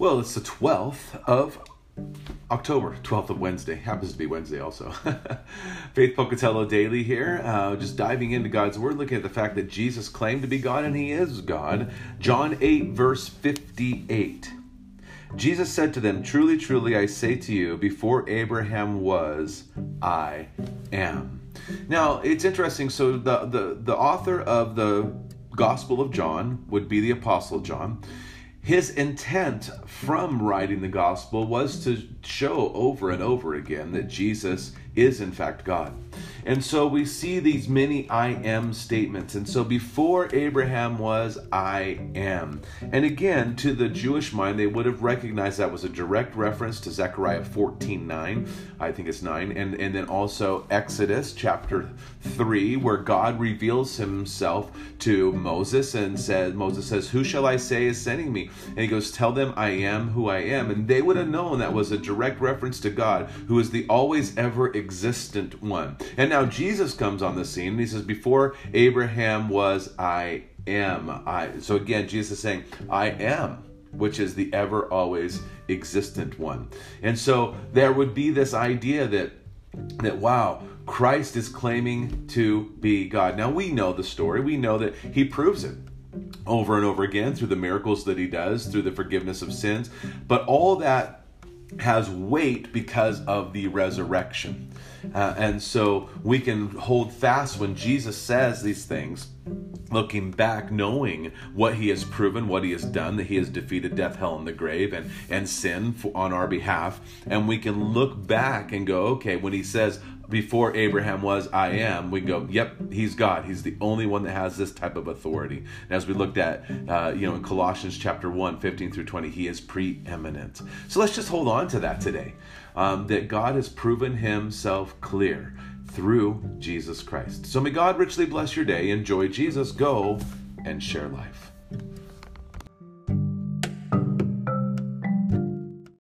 Well, it's the 12th of October, 12th of Wednesday. Happens to be Wednesday also. Faith Pocatello Daily here, uh, just diving into God's Word, looking at the fact that Jesus claimed to be God and He is God. John 8, verse 58. Jesus said to them, Truly, truly, I say to you, before Abraham was, I am. Now, it's interesting. So, the, the, the author of the Gospel of John would be the Apostle John his intent from writing the gospel was to show over and over again that Jesus is in fact God. And so we see these many I am statements. And so before Abraham was, I am. And again, to the Jewish mind, they would have recognized that was a direct reference to Zechariah 14 9. I think it's 9. And, and then also Exodus chapter 3, where God reveals himself to Moses and says, Moses says, Who shall I say is sending me? And he goes, Tell them I am who I am. And they would have known that was a direct reference to God, who is the always ever existent one. And now Jesus comes on the scene and he says, Before Abraham was, I am. I. So again, Jesus is saying, I am which is the ever always existent one. And so there would be this idea that that wow, Christ is claiming to be God. Now we know the story. We know that he proves it over and over again through the miracles that he does, through the forgiveness of sins. But all that has weight because of the resurrection. Uh, and so we can hold fast when Jesus says these things, looking back, knowing what he has proven, what he has done, that he has defeated death, hell, and the grave, and, and sin for, on our behalf. And we can look back and go, okay, when he says, before Abraham was, I am, we go, yep, he's God. He's the only one that has this type of authority. And as we looked at, uh, you know, in Colossians chapter 1, 15 through 20, he is preeminent. So let's just hold on to that today. Um, that God has proven himself clear through Jesus Christ. So may God richly bless your day. Enjoy Jesus. Go and share life.